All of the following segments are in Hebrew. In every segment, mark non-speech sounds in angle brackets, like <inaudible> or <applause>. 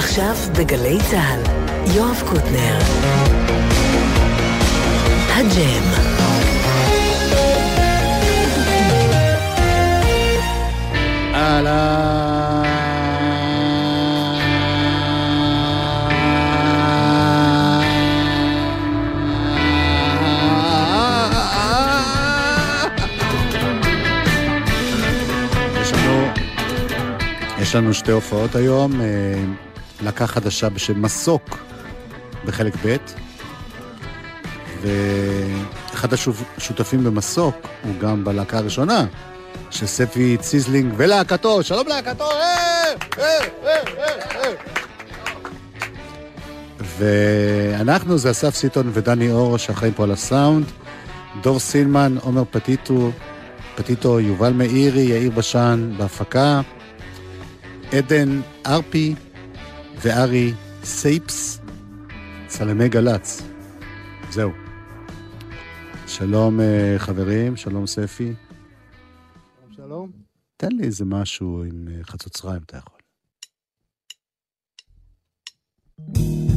עכשיו בגלי צה"ל, יואב קוטנר. הג'ם. לנו, יש לנו שתי הופעות היום, אה, להקה חדשה בשם מסוק בחלק ב', ואחד השותפים במסוק הוא גם בלהקה הראשונה, של ספי ציזלינג ולהקתו, שלום להקתו! אה, אה, אה. ואנחנו זה אסף סיטון ודני אור שאחראים פה על הסאונד, דור סילמן, עומר פטיטו, פטיטו, יובל מאירי, יאיר בשן בהפקה, עדן ארפי וארי סייפס, צלמי גל"צ. זהו. שלום אה, חברים, שלום ספי. שלום. תן לי איזה משהו עם אה, חצוצרה אם אתה יכול. Thank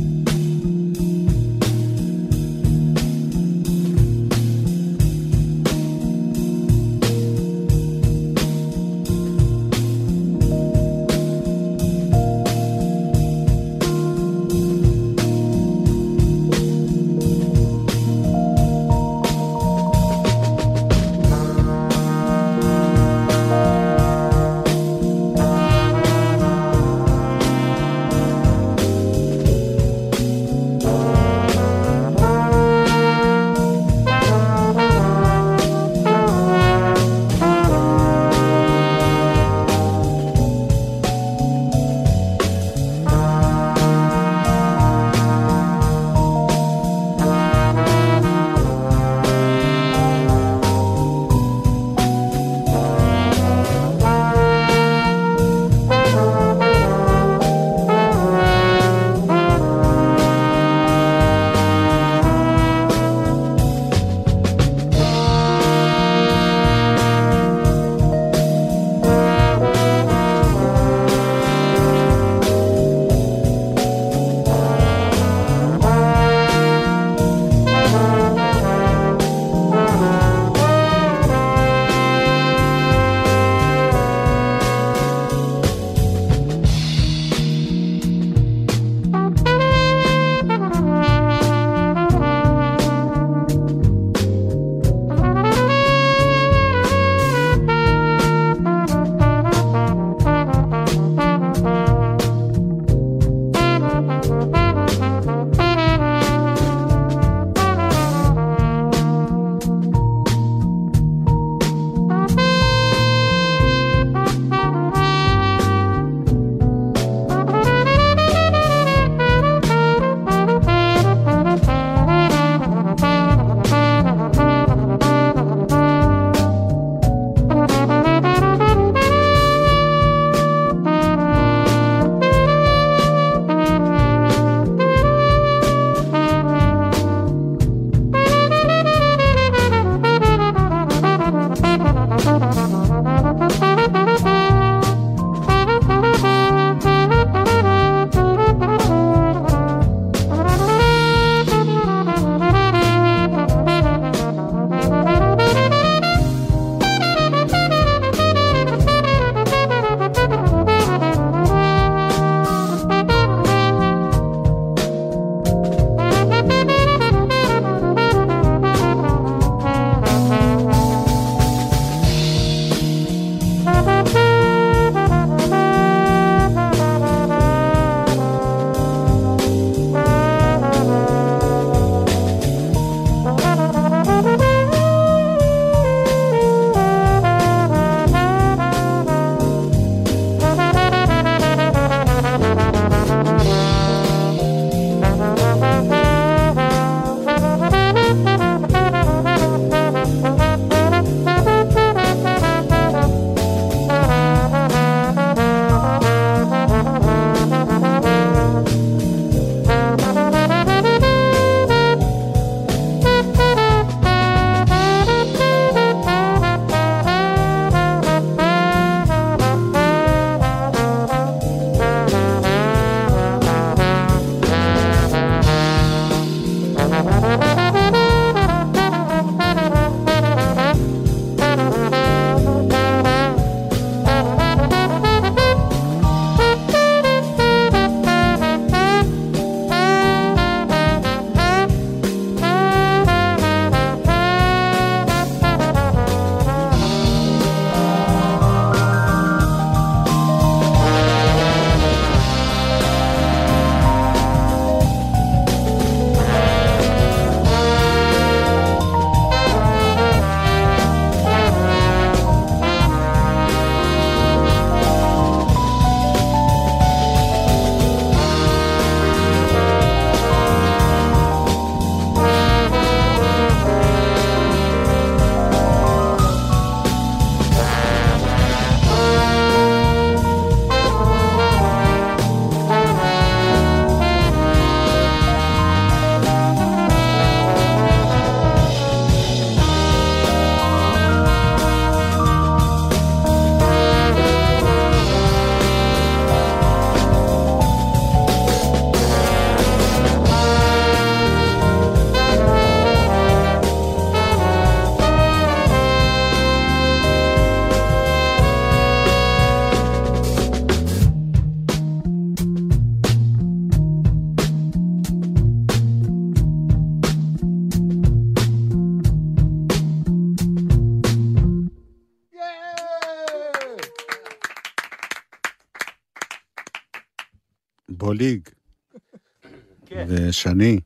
ושני.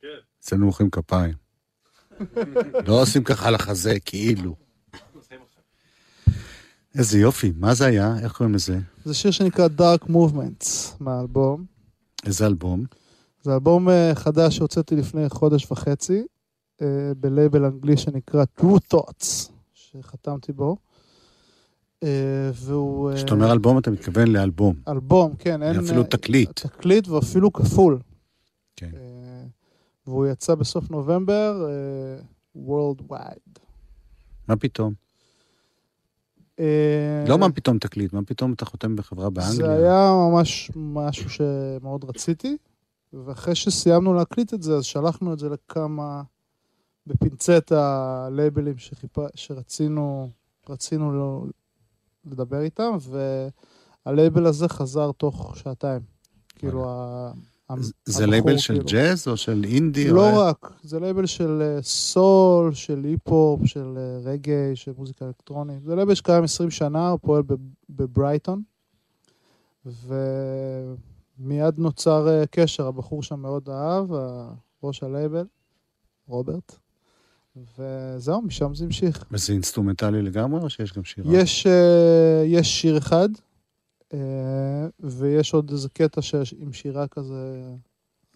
כן. אצלנו מוחאים כפיים. <laughs> לא עושים ככה לחזה, כאילו. איזה יופי, מה זה היה? איך קוראים לזה? זה שיר שנקרא Dark Movements מהאלבום. איזה אלבום? זה אלבום אה, חדש שהוצאתי לפני חודש וחצי, אה, בלייבל אנגלי שנקרא True Thoughts, שחתמתי בו. אה, והוא... כשאתה אומר אלבום, אתה מתכוון לאלבום. אלבום, כן, אין... אפילו תקליט. תקליט ואפילו כפול. כן. אה, והוא יצא בסוף נובמבר, אה, Worldwide. מה פתאום? אה, לא מה פתאום תקליט, מה פתאום אתה חותם בחברה באנגליה? זה היה ממש משהו שמאוד רציתי, ואחרי שסיימנו להקליט את זה, אז שלחנו את זה לכמה, בפינצטה, לייבלים שחיפה, שרצינו רצינו לא, לדבר איתם, והלייבל הזה חזר תוך שעתיים. כאילו, זה- לייבל של כאילו. ג'אז או של אינדי? לא או- רק, זה לייבל של אה, סול, של היפ-הופ, של אה, רגעי, של מוזיקה אלקטרונית. זה לייבל שקיים 20 שנה, הוא פועל בב- בברייטון, ומיד נוצר אה, קשר, הבחור שם מאוד אהב, ראש הלייבל, רוברט, וזהו, משם זה המשיך. וזה אינסטרומנטלי לגמרי או שיש גם שירה? יש, אה, יש שיר אחד, אה, ויש עוד איזה קטע עם שירה כזה...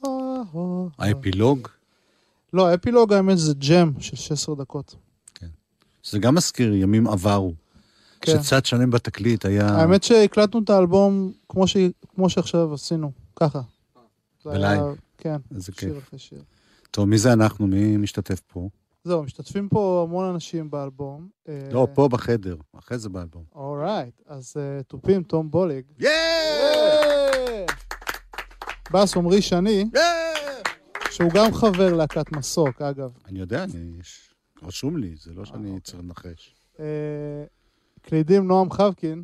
אה, אה, אה. האפילוג? לא, האפילוג האמת זה ג'ם של 16 דקות. זה גם מזכיר ימים עברו. כן. שצד שלם בתקליט היה... האמת שהקלטנו את האלבום כמו, ש... כמו שעכשיו עשינו, ככה. זה היה- בלייב. כן, איזה כיף. שיר אחרי שיר. טוב, מי זה אנחנו? מי משתתף פה? זהו, משתתפים פה המון אנשים באלבום. אה, לא, פה בחדר, אחרי זה באלבום. Alright, אז אה, תופים, תום בוליג. Yeah! בס עמרי שני, שהוא גם חבר להקת מסוק, אגב. אני יודע, אני... רשום לי, זה לא שאני צריך לנחש. אה, קלידים נועם חבקין.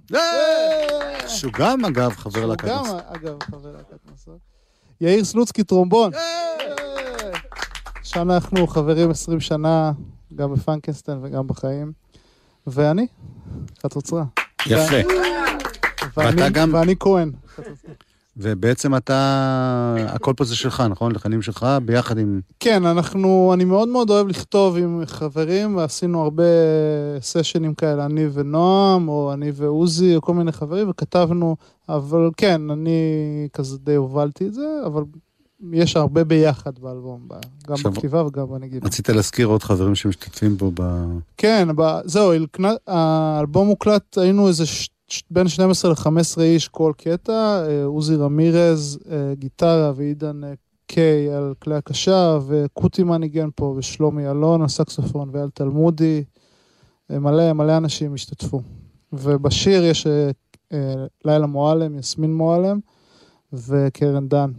שהוא גם, אגב, חבר שהוא להקת גם, הסרט. אגב, חבר להקת מסוק. יאיר סלוצקי טרומבון. שאנחנו חברים 20 שנה, גם בפנקסטיין וגם בחיים. ואני, חצוצרה. יפה. ואני, ואתה גם- ואני כהן. ובעצם אתה... הכל פה זה שלך, נכון? לחנים שלך, ביחד עם... כן, אנחנו, אני מאוד מאוד אוהב לכתוב עם חברים, ועשינו הרבה סשנים כאלה, אני ונועם, או אני ועוזי, או כל מיני חברים, וכתבנו, אבל כן, אני כזה די הובלתי את זה, אבל יש הרבה ביחד באלבום, גם עכשיו- בכתיבה וגם בנגינה. רצית להזכיר עוד חברים שמשתתפים בו ב... כן, ב- זהו, האלבום הוקלט, היינו איזה ש- בין 12 ל-15 איש כל קטע, אה, עוזי רמירז, אה, גיטרה ועידן אה, קיי על כלי הקשה, וקוטימה ניגן פה, ושלומי אלון על סקסופון, ואייל תלמודי, מלא, מלא אנשים השתתפו. ובשיר יש לילה מועלם, יסמין מועלם, וקרן דן.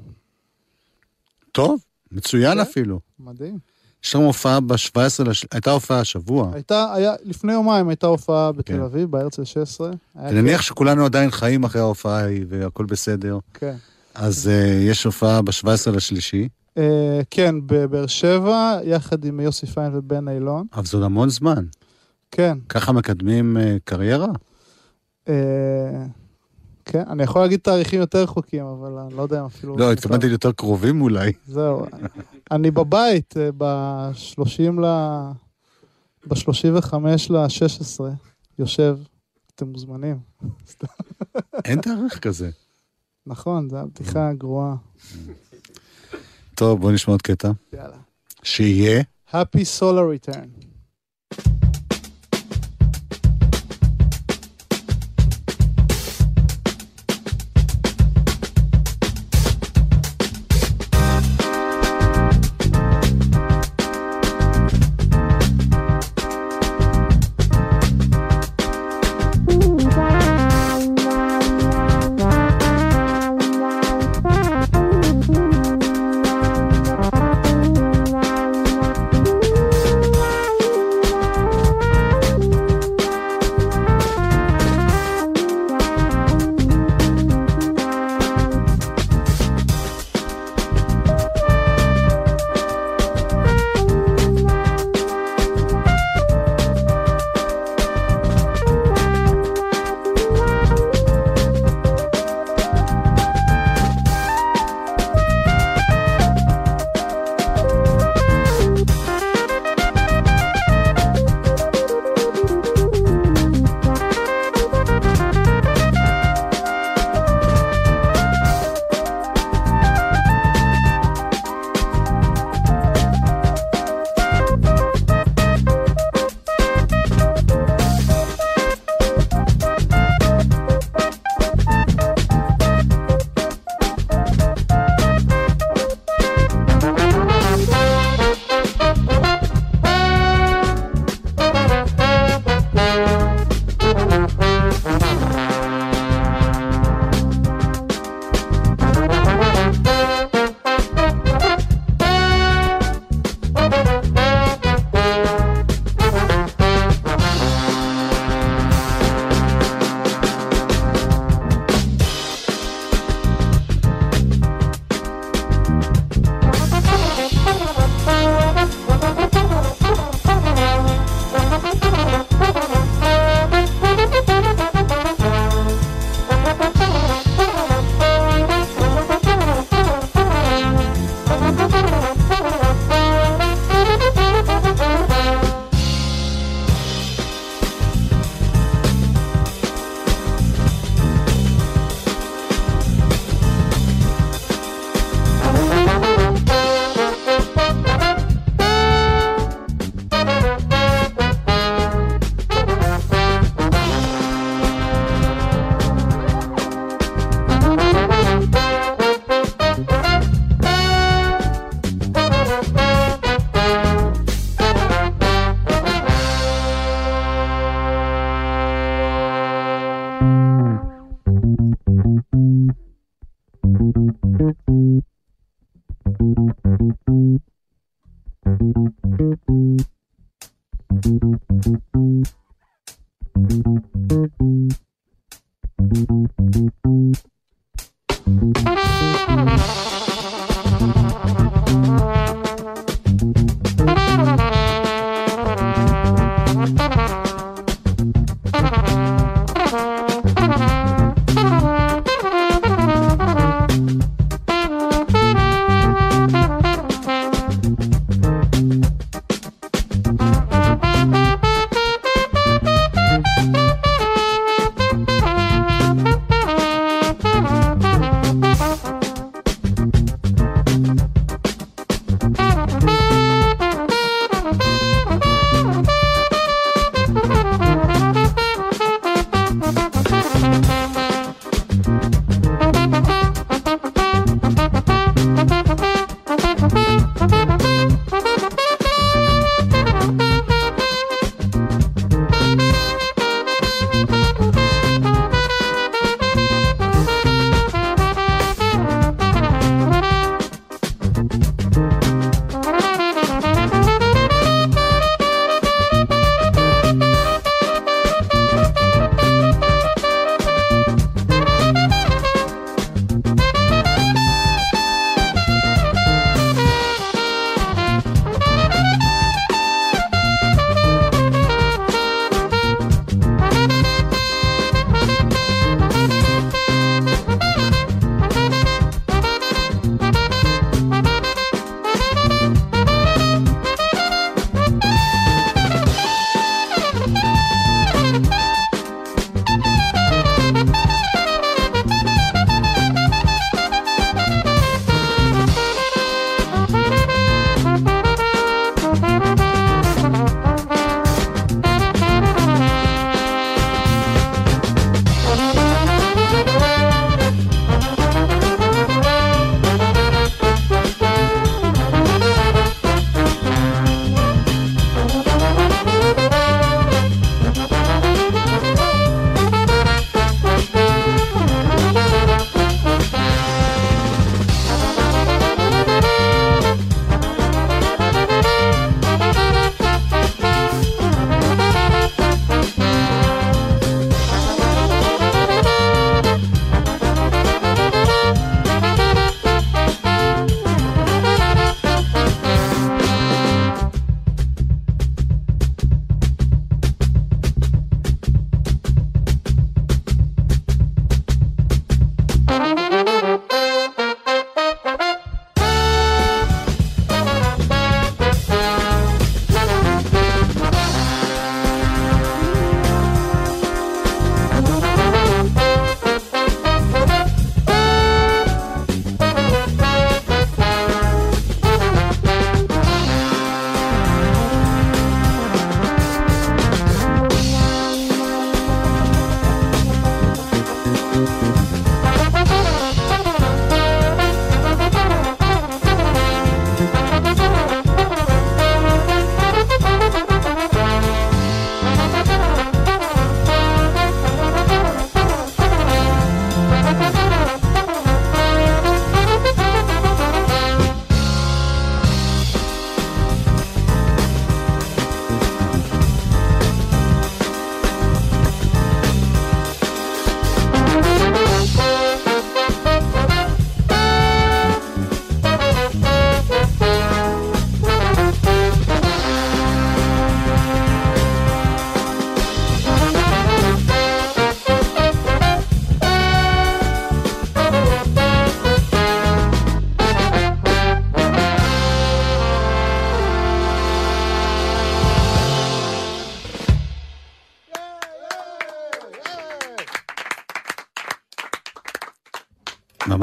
טוב, מצוין כן. אפילו. מדהים. יש לנו הופעה ב-17, לש... הייתה הופעה השבוע. הייתה, היה, לפני יומיים הייתה הופעה בתל כן. אביב, בהרצל 16. היה אני נניח. שכולנו עדיין חיים אחרי ההופעה ההיא והכל בסדר. כן. אז uh, יש הופעה ב-17 לשלישי, אה, כן, בבאר שבע, יחד עם יוסי פיין ובן אילון. אבל זה עוד המון זמן. כן. ככה מקדמים uh, קריירה? אה, כן, אני יכול להגיד תאריכים יותר רחוקים, אבל אני לא יודע אם אפילו... לא, התכוונתי ליותר קרובים אולי. זהו. אני בבית, אה, ב-30 ל... ב-35 ל-16, יושב. אתם מוזמנים. אין תאריך כזה. נכון, זו הבדיחה הגרועה. טוב, בוא נשמע עוד קטע. יאללה. שיהיה. Happy Solar Return.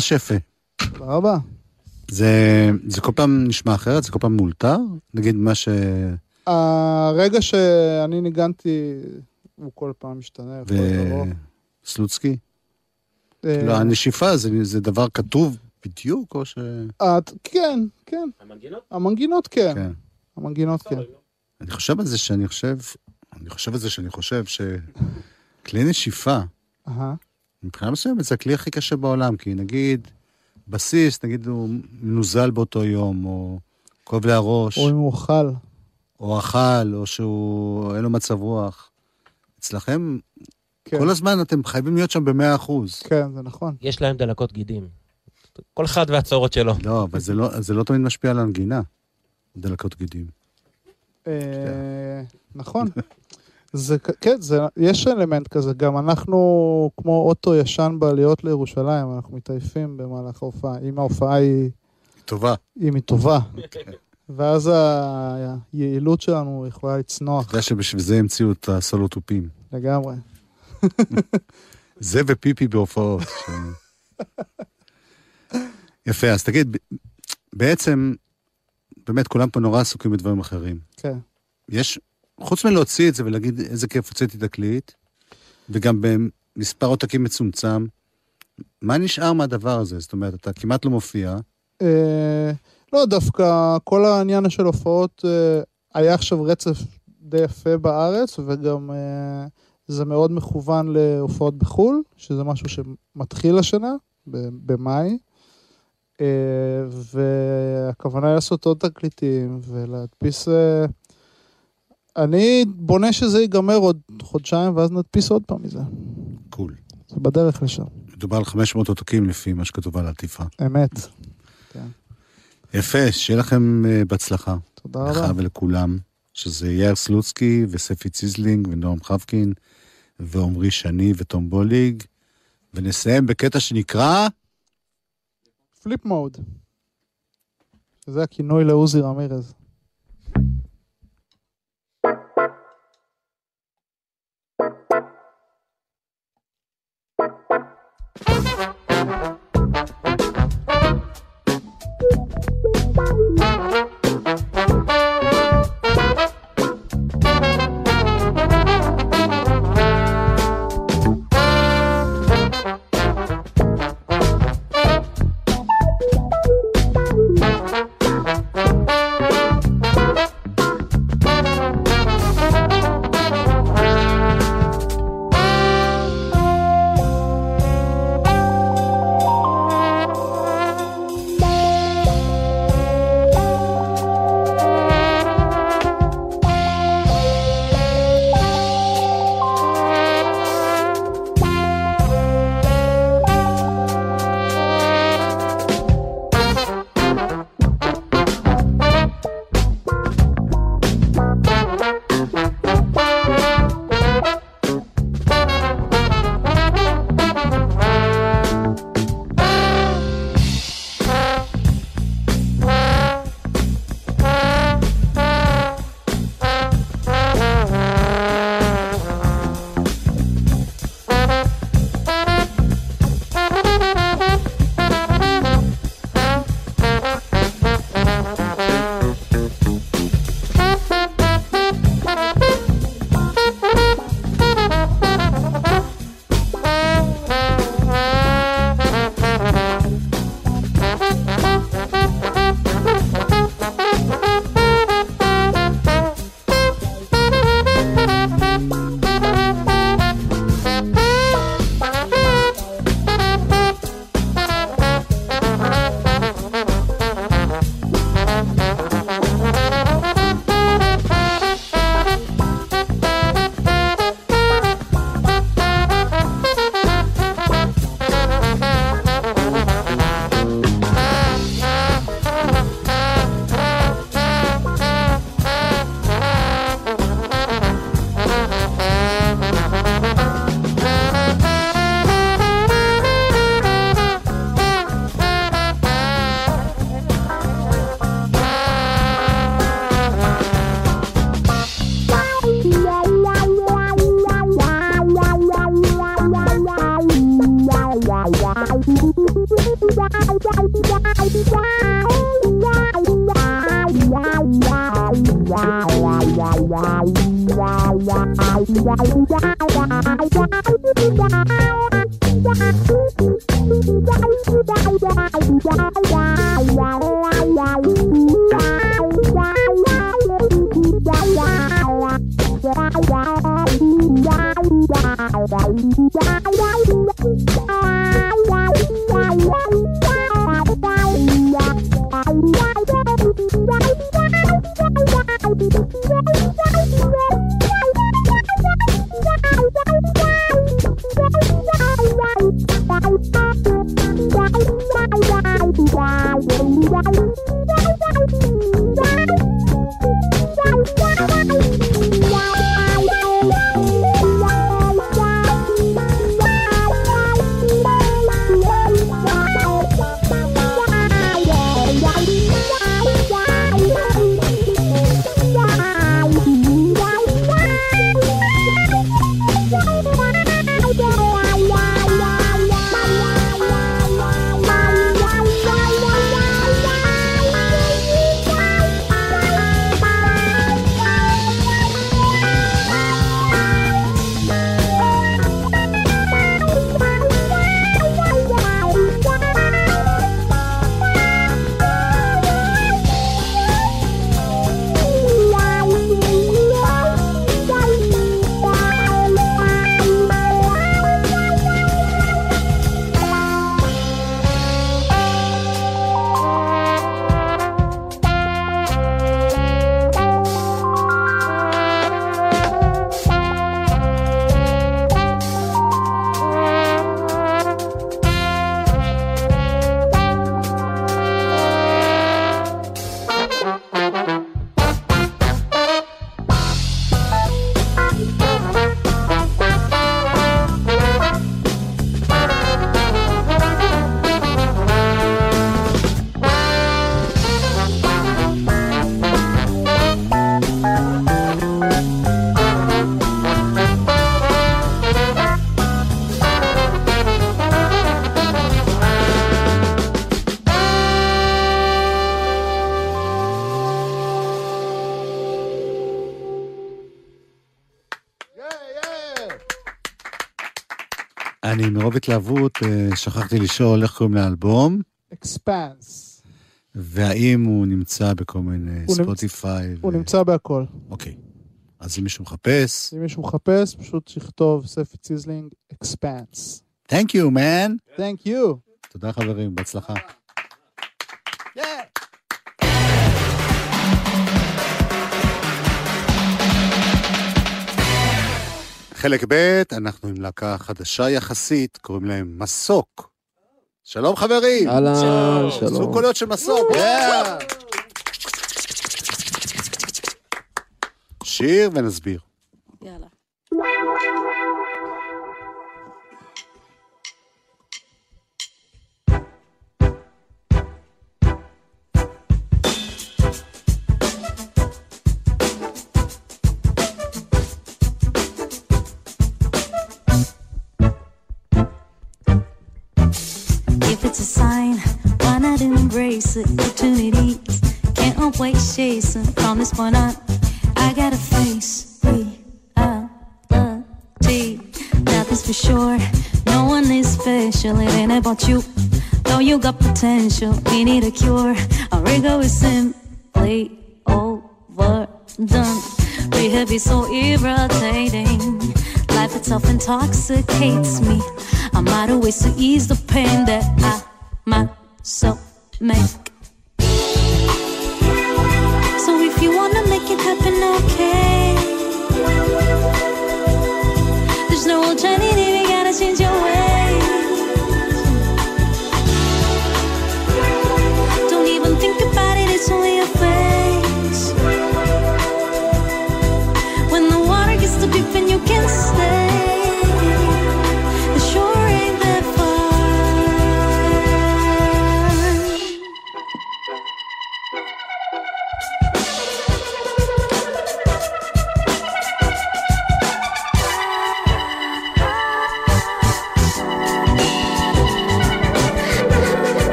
ממש יפה. תודה רבה. זה, זה כל פעם נשמע אחרת? זה כל פעם מאולתר? נגיד מה ש... הרגע שאני ניגנתי, הוא כל פעם משתנה. יכול להיות ארוך. וסלוצקי? אה, לא, הנשיפה זה, זה דבר כתוב בדיוק, או ש... את- כן, כן. המנגינות? המנגינות כן. כן. המנגינות כן. אני חושב על זה שאני חושב, אני חושב על זה שאני חושב שכלי נשיפה. מבחינה מסוימת זה הכלי הכי קשה בעולם, כי נגיד, בסיס, נגיד הוא מנוזל באותו יום, או כואב לי הראש, או אם הוא אכל. או אכל, או שהוא, אין לו מצב רוח. אצלכם, כן, כל הזמן אתם חייבים להיות שם במאה אחוז. כן, זה נכון. יש להם דלקות גידים. כל אחד והצורות שלו. לא, אבל זה לא, זה לא תמיד משפיע על הנגינה, דלקות גידים. אה, נכון. זה, כן, זה, יש אלמנט כזה, גם אנחנו, כמו אוטו ישן בעליות לירושלים, אנחנו מתעייפים במהלך ההופעה, אם ההופעה היא, טובה. אם היא טובה. ואז היעילות שלנו יכולה לצנוח אתה יודע שבשביל זה המציאו את הסולו תופים. לגמרי. זה ופיפי בהופעות. ש- יפה, אז תגיד, בעצם, באמת, כולם פה נורא עסוקים בדברים אחרים. כן. יש, חוץ מלהוציא את זה ולהגיד איזה כיף הוצאתי תקליט, וגם במספר עותקים מצומצם, מה נשאר מהדבר הזה? זאת אומרת, אתה כמעט לא מופיע, אה, לא, דווקא כל העניין של הופעות, אה, היה עכשיו רצף די יפה בארץ, וגם אה, זה מאוד מכוון להופעות בחו"ל, שזה משהו שמתחיל השנה, במאי. אה, והכוונה היא לעשות עוד תקליטים ולהדפיס... אני בונה שזה ייגמר עוד חודשיים, ואז נדפיס עוד פעם מזה. Cool. זה בדרך לשם. מדובר על 500 עותקים לפי מה שכתוב על העטיפה. אמת. יפה, שיהיה לכם אה, בהצלחה. תודה לך רבה. ולכולם, שזה יאיר סלוצקי וספי ציזלינג ונועם חבקין ועמרי שני ותום בוליג, ונסיים בקטע שנקרא... פליפ מוד. זה הכינוי לעוזי רמירז. Música התלהבות אה, שכחתי לשאול איך קוראים לאלבום, Expanse. והאם הוא נמצא בכל מיני הוא ספוטיפיי. הוא ו- נמצא בהכל. אוקיי. אז אם מישהו מחפש, אם מישהו מחפש, פשוט שיכתוב ספי ציזלינג Expanse. Thank you, man. Thank you. תודה חברים, בהצלחה. חלק ב', אנחנו עם להקה חדשה יחסית, קוראים להם מסוק. שלום חברים! אהלן, עשו שלום. קולות של מסוק! שיר ונסביר. יאללה. This point on, I gotta face reality. Nothing's for sure, no one is special. It ain't about you, though you got potential. We need a cure. Our ego is simply overdone. Rehab is so irritating. Life itself intoxicates me. I'm out of ways to ease the pain that I myself make. You wanna make it happen, okay. There's no alternative, you gotta change your ways.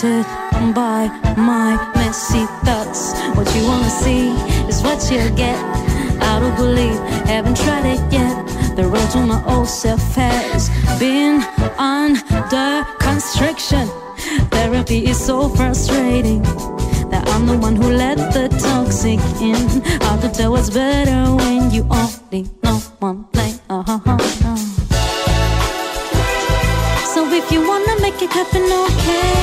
Distracted by my messy thoughts. What you wanna see is what you get. I don't believe, haven't tried it yet. The road to my old self has been under constriction. Therapy is so frustrating that I'm the one who let the toxic in. Hard to tell what's better when you only know one thing. Uh-huh. So if you wanna make it happen, okay?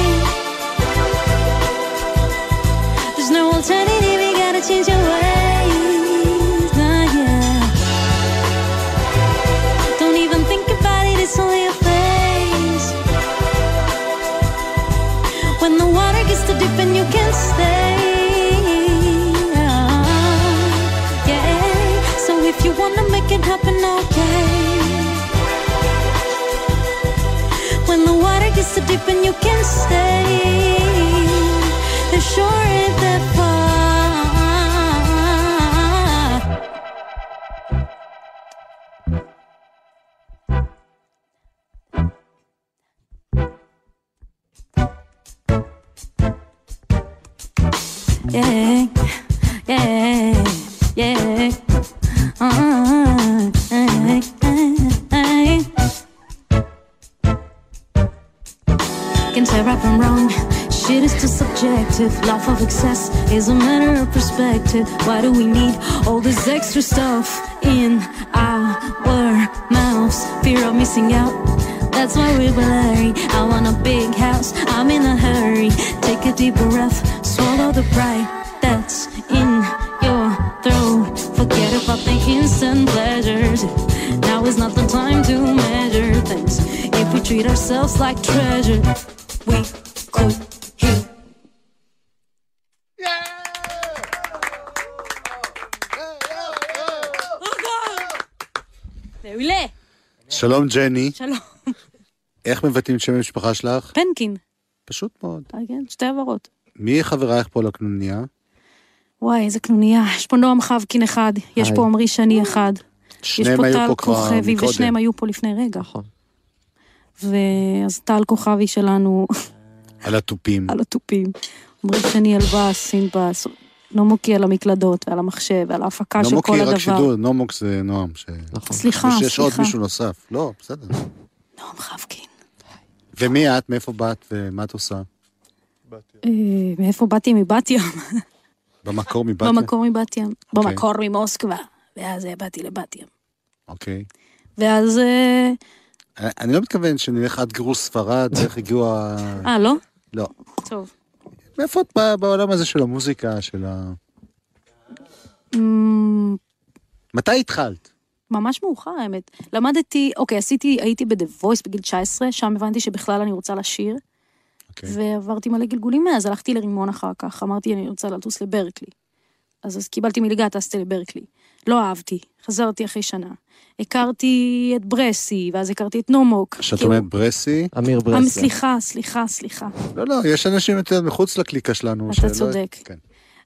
Can say right from wrong. Shit is too subjective. Life of excess is a matter of perspective. Why do we need all this extra stuff in our mouths? Fear of missing out. That's why we're blurry. I want a big house. I'm in a hurry. Take a deep breath. Swallow the pride that's in your throat. About the instant pleasures. Now is not the time to measure things. If we treat ourselves like treasure, we could heal. מעולה. שלום ג'ני, שלום. איך מבטאים את שם המשפחה שלך? פנקין. פשוט מאוד. אה, כן, שתי עברות. מי חברייך פה לקנוניה? וואי, איזה קנוניה. יש פה נועם חבקין אחד, יש היי. פה עמרי שני אחד, יש פה טל כוכבי. ושניהם היו פה לפני רגע. נכון. ואז טל כוכבי שלנו על התופים. על התופים, עמרי שני על בס, סין בס, נומוקי על המקלדות ועל המחשב ועל ההפקה של נומוקי כל רק הדבר. שידור, נומוק זה נועם. ש- נכון. סליחה, או שיש עוד סליחה. מישהו נוסף. לא, בסדר. נועם חבקין. ומי את? מאיפה באת ומה את עושה? אה, מאיפה באתי? מבת ים. במקור מבת ים? במקור מבת ים. אוקיי. במקור ממוסקבה. ואז אה, באתי לבת ים. אוקיי. ואז... אה, אני לא מתכוון שנלך עד גירוש ספרד, <laughs> איך הגיעו ה... אה, לא? לא. טוב. מאיפה את באה בעולם הזה של המוזיקה, של ה... אמ, מתי התחלת? ממש מאוחר האמת. למדתי, אוקיי, עשיתי, הייתי ב-The Voice בגיל 19, שם הבנתי שבכלל אני רוצה לשיר, אוקיי. ועברתי מלא גלגולים מאז, הלכתי לרימון אחר כך, אמרתי אני רוצה לטוס לברקלי. אז, אז קיבלתי מלגה, טסתי לברקלי. לא אהבתי, חזרתי אחרי שנה. הכרתי את ברסי, ואז הכרתי את נומוק. כשאת כאילו- אומרת ברסי, אמיר אה, ברסלר. סליחה, סליחה, סליחה. לא, לא, יש אנשים יותר מחוץ לקליקה שלנו. אתה שלא- צודק. כן.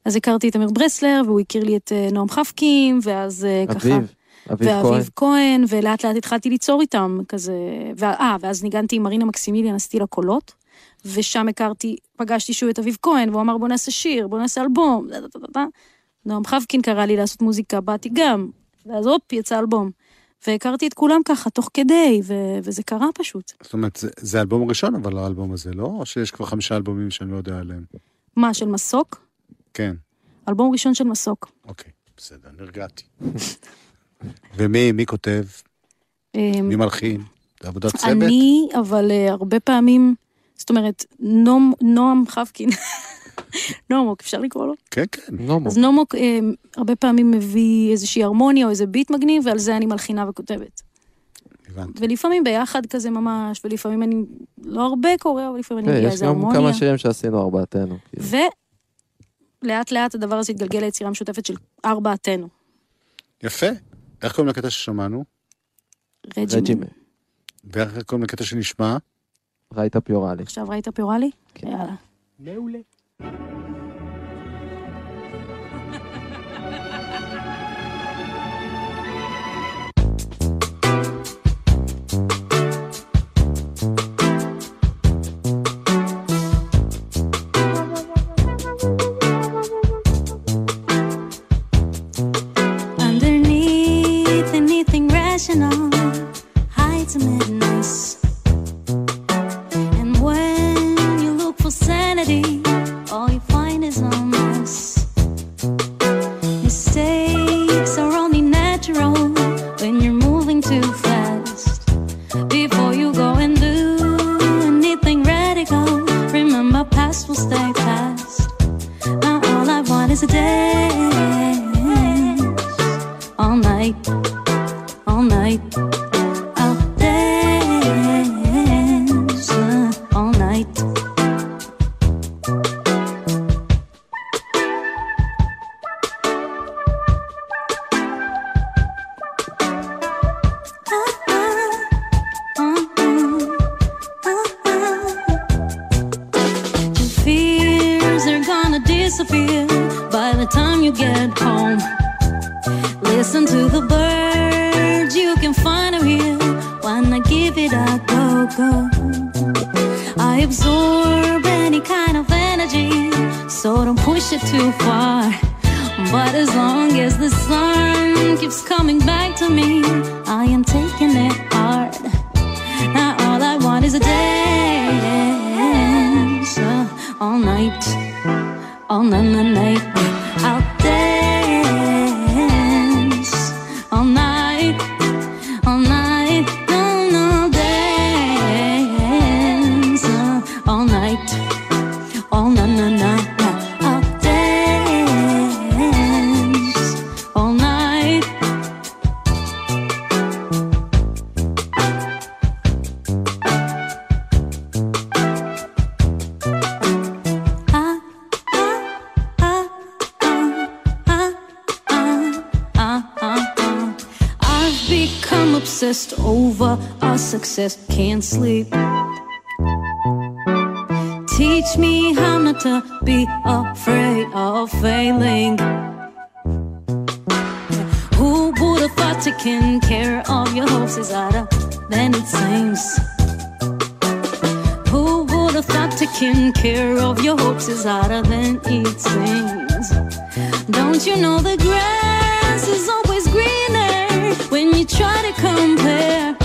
אז הכרתי את אמיר ברסלר, והוא הכיר לי את אה, נועם חבקים, ואז אה, ככה... אביב. אביב כהן. ואביב כהן, ולאט לאט התחלתי ליצור איתם, כזה... אה, ואז ניגנתי עם מרינה מקסימיליאן, עשיתי לה קולות, ושם הכרתי, פגשתי שוב את אביב כהן, והוא אמר בוא נעשה שיר, בוא נעשה אלבום. נועם חבקין קרא לי לעשות מוזיקה, באתי גם, ואז הופ, יצא אלבום. והכרתי את כולם ככה, תוך כדי, ו- וזה קרה פשוט. זאת אומרת, זה- זה האלבום הראשון, אבל האלבום הזה, לא? או שיש כבר חמישה אלבומים שאני לא יודע עליהם? מה, של מסוק? כן, אלבום ראשון של מסוק. אוקיי, בסדר, נרגעתי. <laughs> ומי, מי כותב? אמ, מי מלחין? זה עבודת צוות? אני, אבל uh, הרבה פעמים, זאת אומרת, נועם, נועם חבקין, נועמוק, אפשר לקרוא לו? כן, כן. נומו. אז נועמוק אה, הרבה פעמים מביא איזושהי הרמוניה או איזה ביט מגניב, ועל זה אני מלחינה וכותבת. הבנתי. ולפעמים ביחד כזה ממש, ולפעמים אני, לא הרבה קורה, אבל לפעמים אני מביאה יש איזה גם הרמוניה. כמה שירים שעשינו ארבעתנו. כאילו. ולאט לאט הדבר הזה התגלגל ליצירה משותפת של ארבעתנו. יפה. איך קוראים לקטע ששמענו? רג'ימן. ואיך קוראים לקטע שנשמע? ראית פיורלי. עכשיו ראית פיורלי? כן. יאללה. מעולה. Success, can't sleep. Teach me how not to be afraid of failing. Who would have thought taking care of your hopes is harder than it seems? Who would have thought taking care of your hopes is harder than it seems? Don't you know the grass is always greener when you try to compare?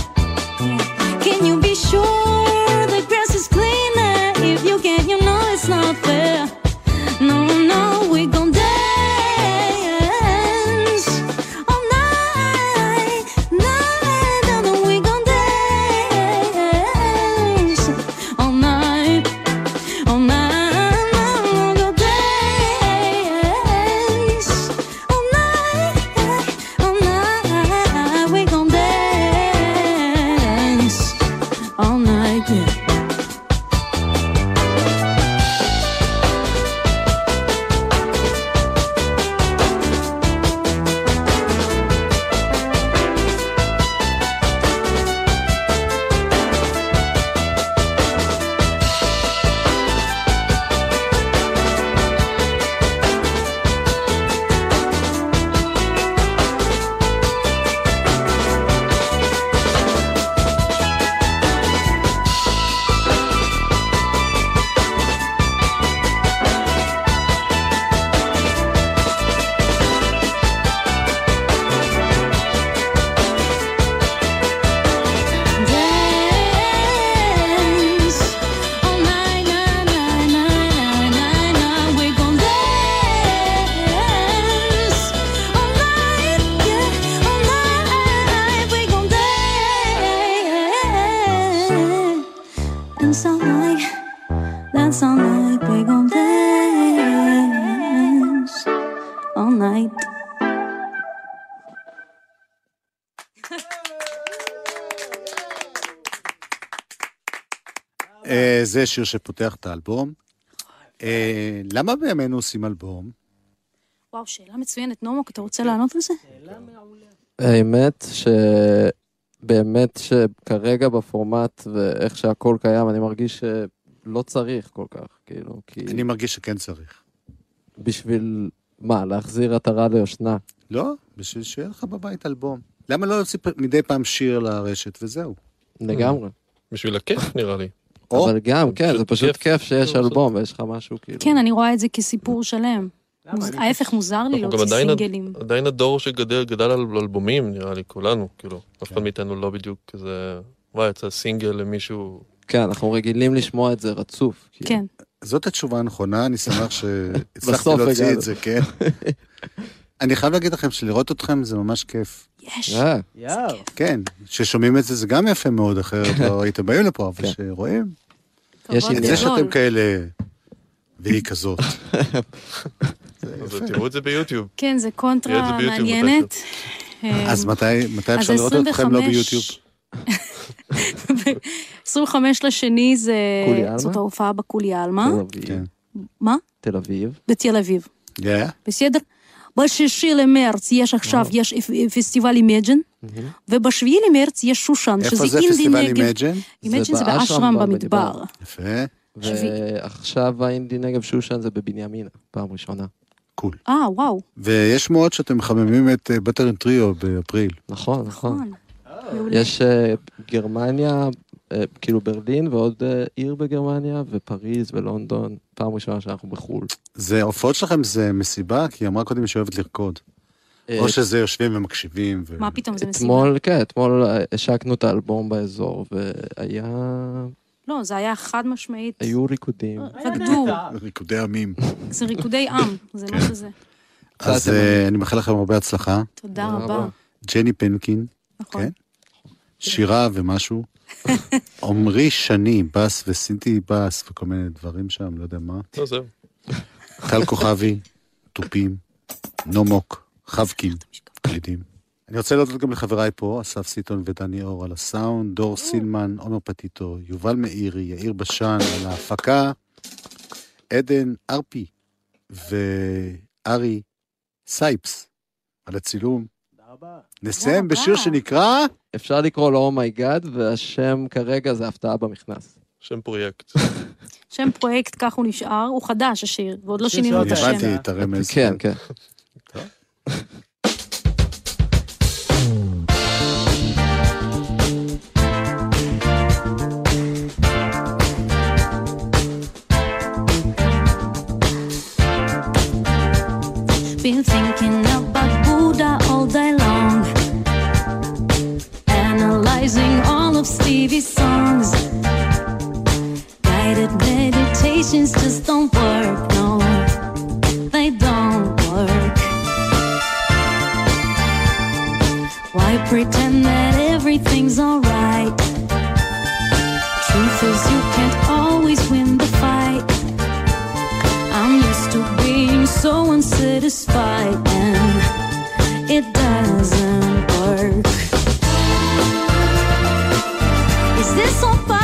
זה שיר שפותח את האלבום. אה, למה בימינו עושים אלבום? וואו, שאלה מצוינת. נומוק, אתה רוצה לענות על זה? האמת שבאמת שכרגע בפורמט ואיך שהכל קיים, אני מרגיש שלא צריך כל כך, כאילו, כי אני מרגיש שכן צריך. בשביל, מה, להחזיר עטרה ליושנה? לא, בשביל שיהיה לך בבית אלבום. למה לא להוציא מדי פעם שיר לרשת וזהו? לגמרי. בשביל הכיף נראה לי. או, אבל גם, כן, זה פשוט כיף. כיף שיש כאילו, אלבום ויש לך משהו, כאילו. כן, אני רואה את זה כסיפור שלם. ההפך, מוזר לי להוציא סינגלים. עדיין הדור שגדל גדל על אלבומים, נראה לי, כולנו, כאילו. אף אחד מאיתנו לא בדיוק כזה, וואי, יצא סינגל למישהו... כן, אנחנו רגילים לשמוע את זה רצוף. כאילו. כן. זאת התשובה הנכונה, אני שמח <laughs> שהצלחתי להוציא. את זה, כן. אני חייב להגיד לכם שלראות אתכם זה ממש כיף. יש. אה, יואו. כן, ששומעים את זה זה גם יפה מאוד, אחרת לא הייתם באים לפה, אבל כן. שרואים יש כבוד את זה. שאתם. כאלה והיא כזאת. <laughs> אז תראו את זה ביוטיוב. כן, זה קונטרה מעניינת. אז אה, מתי אפשר לראות אתכם לא ביוטיוב? <laughs> 25 לשני זה... זאת ההופעה בקולי עלמה. תל אביב. כן. מה? תל אביב. בתל אביב. כן? בסדר? בשישי למרץ יש עכשיו, יש פסטיבל אימג'ן, ובשביעי למרץ יש שושן, איפה שזה זה אינדי פסטיבל נגב. אימג'ן? אימג'ן זה באשרם במדבר. יפה, ועכשיו האינדי נגב שושן זה בבנימינה, פעם ראשונה. Cool. אה, וואו, ויש שמועות שאתם מחממים את Buttering Trio באפריל. נכון, נכון. נכון. יש אה, גרמניה, אה, כאילו ברלין, ועוד אה, עיר בגרמניה, ופריז ולונדון, פעם ראשונה שאנחנו בחו"ל. זה, ההופעות שלכם זה מסיבה? כי היא אמרה קודם שהיא אוהבת לרקוד. אה, או שזה יושבים ומקשיבים. ו- מה פתאום, זה מסיבה? אתמול, כן, אתמול אה, השקנו את האלבום באזור, והיה... לא, זה היה חד משמעית. היו ריקודים. רקדו, ריקודי עמים. זה ריקודי עם, זה לא שזה. אז אה, אני מאחל לכם הרבה הצלחה. תודה. רבה. ג'ני פנקין, נכון. כן? שירה ומשהו. עמרי שני, בס וסינטי בס וכל מיני דברים שם, לא יודע מה. לא, זהו. טל כוכבי, תופים, נועם חבקין, קלידים. אני רוצה להודות גם לחבריי פה, אסף סיטון ודני אור על הסאונד, דור סילמן, עומר פטיטו, יובל מאירי, יאיר בשן על ההפקה, עדן ארפי וארי סייפס על הצילום. נסיים. בשיר שנקרא... אפשר לקרוא לו Oh my God, והשם כרגע זה הפתעה במכנס. שם פרויקט. <laughs> שם פרויקט, כך הוא נשאר, הוא חדש השיר, ועוד לא שינינו את השם. הבנתי את הרמז. כן, כן. Been thinking about Buddha all day long, Stevie's songs. Guided meditations just don't work, no, they don't work. Why pretend that everything's alright? Truth is, you can't always win the fight. I'm used to being so unsatisfied, and it doesn't work. Ils sont pas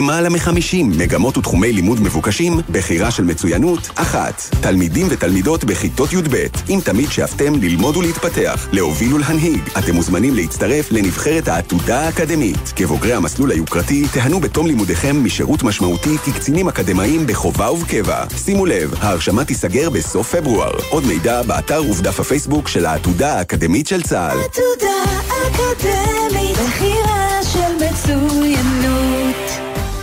למעלה מ-50 מגמות ותחומי לימוד מבוקשים, בחירה של מצוינות, אחת. תלמידים ותלמידות בכיתות י"ב, אם תמיד שאפתם ללמוד ולהתפתח, להוביל ולהנהיג, אתם מוזמנים להצטרף לנבחרת העתודה האקדמית. כבוגרי המסלול היוקרתי, תיהנו בתום לימודיכם משירות משמעותי כקצינים אקדמאים בחובה ובקבע. שימו לב, ההרשמה תיסגר בסוף פברואר. עוד מידע באתר ובדף הפייסבוק של העתודה האקדמית של צה"ל. עתודה אקדמית, בחירה של מצוינות.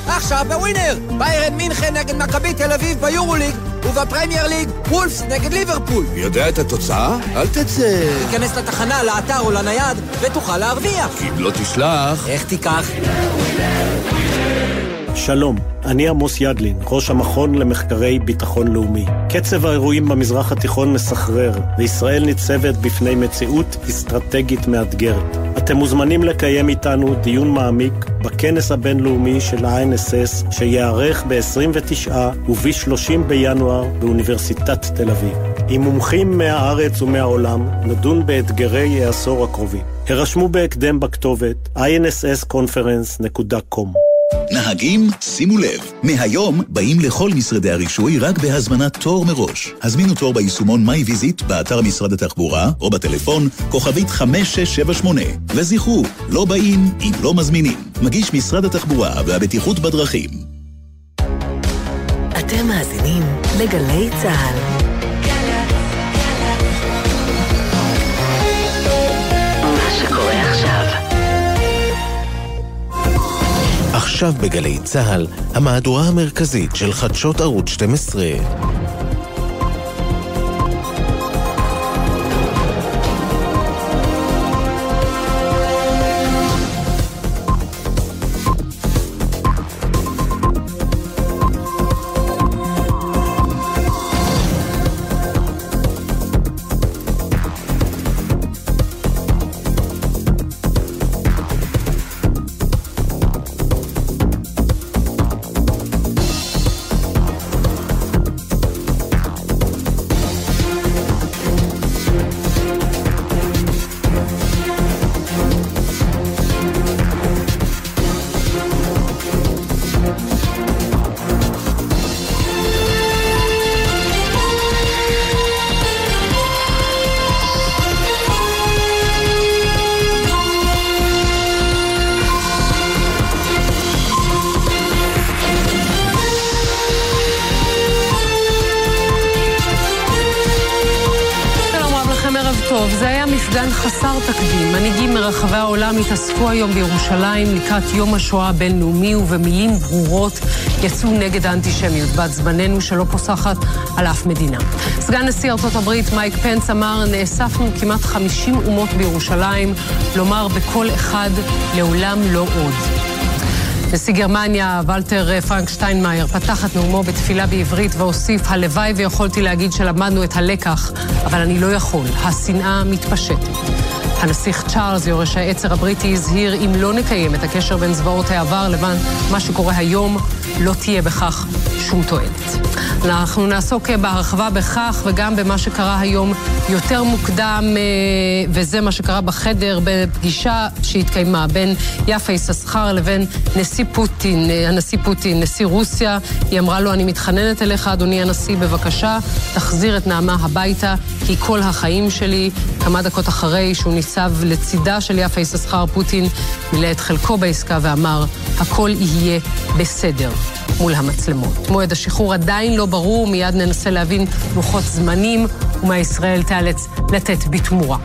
עכשיו בווינר! ביירן מינכן נגד מכבי תל אביב ביורוליג ובפרמייר ליג וולפס נגד ליברפול. יודע את התוצאה? אל תצא. תיכנס לתחנה, לאתר או לנייד ותוכל להרוויח. כי אם לא תשלח... איך תיקח? שלום, אני עמוס ידלין, ראש המכון למחקרי ביטחון לאומי. קצב האירועים במזרח התיכון מסחרר, וישראל ניצבת בפני מציאות אסטרטגית מאתגרת. אתם מוזמנים לקיים איתנו דיון מעמיק בכנס הבינלאומי של ה-INSS, שייערך ב-29 וב-30 בינואר באוניברסיטת תל אביב. עם מומחים מהארץ ומהעולם, נדון באתגרי העשור הקרובים. הרשמו בהקדם בכתובת inssconference.com נהגים, שימו לב, מהיום באים לכל משרדי הרישוי רק בהזמנת תור מראש. הזמינו תור ביישומון MyVisit באתר משרד התחבורה או בטלפון כוכבית 5678. וזכרו, לא באים אם לא מזמינים. מגיש משרד התחבורה והבטיחות בדרכים. אתם מאזינים לגלי צה"ל. עכשיו בגלי צה"ל, המהדורה המרכזית של חדשות ערוץ 12. העולם התאספו היום בירושלים לקראת יום השואה הבינלאומי ובמילים ברורות יצאו נגד האנטישמיות בת זמננו שלא פוסחת על אף מדינה. סגן נשיא ארצות הברית מייק פנס אמר, נאספנו כמעט 50 אומות בירושלים לומר בקול אחד, לעולם לא עוד. נשיא גרמניה, ולטר פרנק שטיינמאייר, פתח את נאומו בתפילה בעברית והוסיף, הלוואי ויכולתי להגיד שלמדנו את הלקח, אבל אני לא יכול, השנאה מתפשטת. הנסיך צ'ארלס, יורש העצר הבריטי, הזהיר אם לא נקיים את הקשר בין זוועות העבר לבין מה שקורה היום, לא תהיה בכך שום תועלת. אנחנו נעסוק בהרחבה בכך וגם במה שקרה היום יותר מוקדם, וזה מה שקרה בחדר בפגישה שהתקיימה בין יפה יששכר לבין נשיא פוטין, הנשיא פוטין, נשיא רוסיה. היא אמרה לו, אני מתחננת אליך, אדוני הנשיא, בבקשה, תחזיר את נעמה הביתה, כי כל החיים שלי, כמה דקות אחרי שהוא ניצב לצידה של יפה יששכר, פוטין מילא את חלקו בעסקה ואמר, הכל יהיה בסדר. מול המצלמות. מועד השחרור עדיין לא ברור, מיד ננסה להבין לוחות זמנים ומה ישראל תיאלץ לתת בתמורה.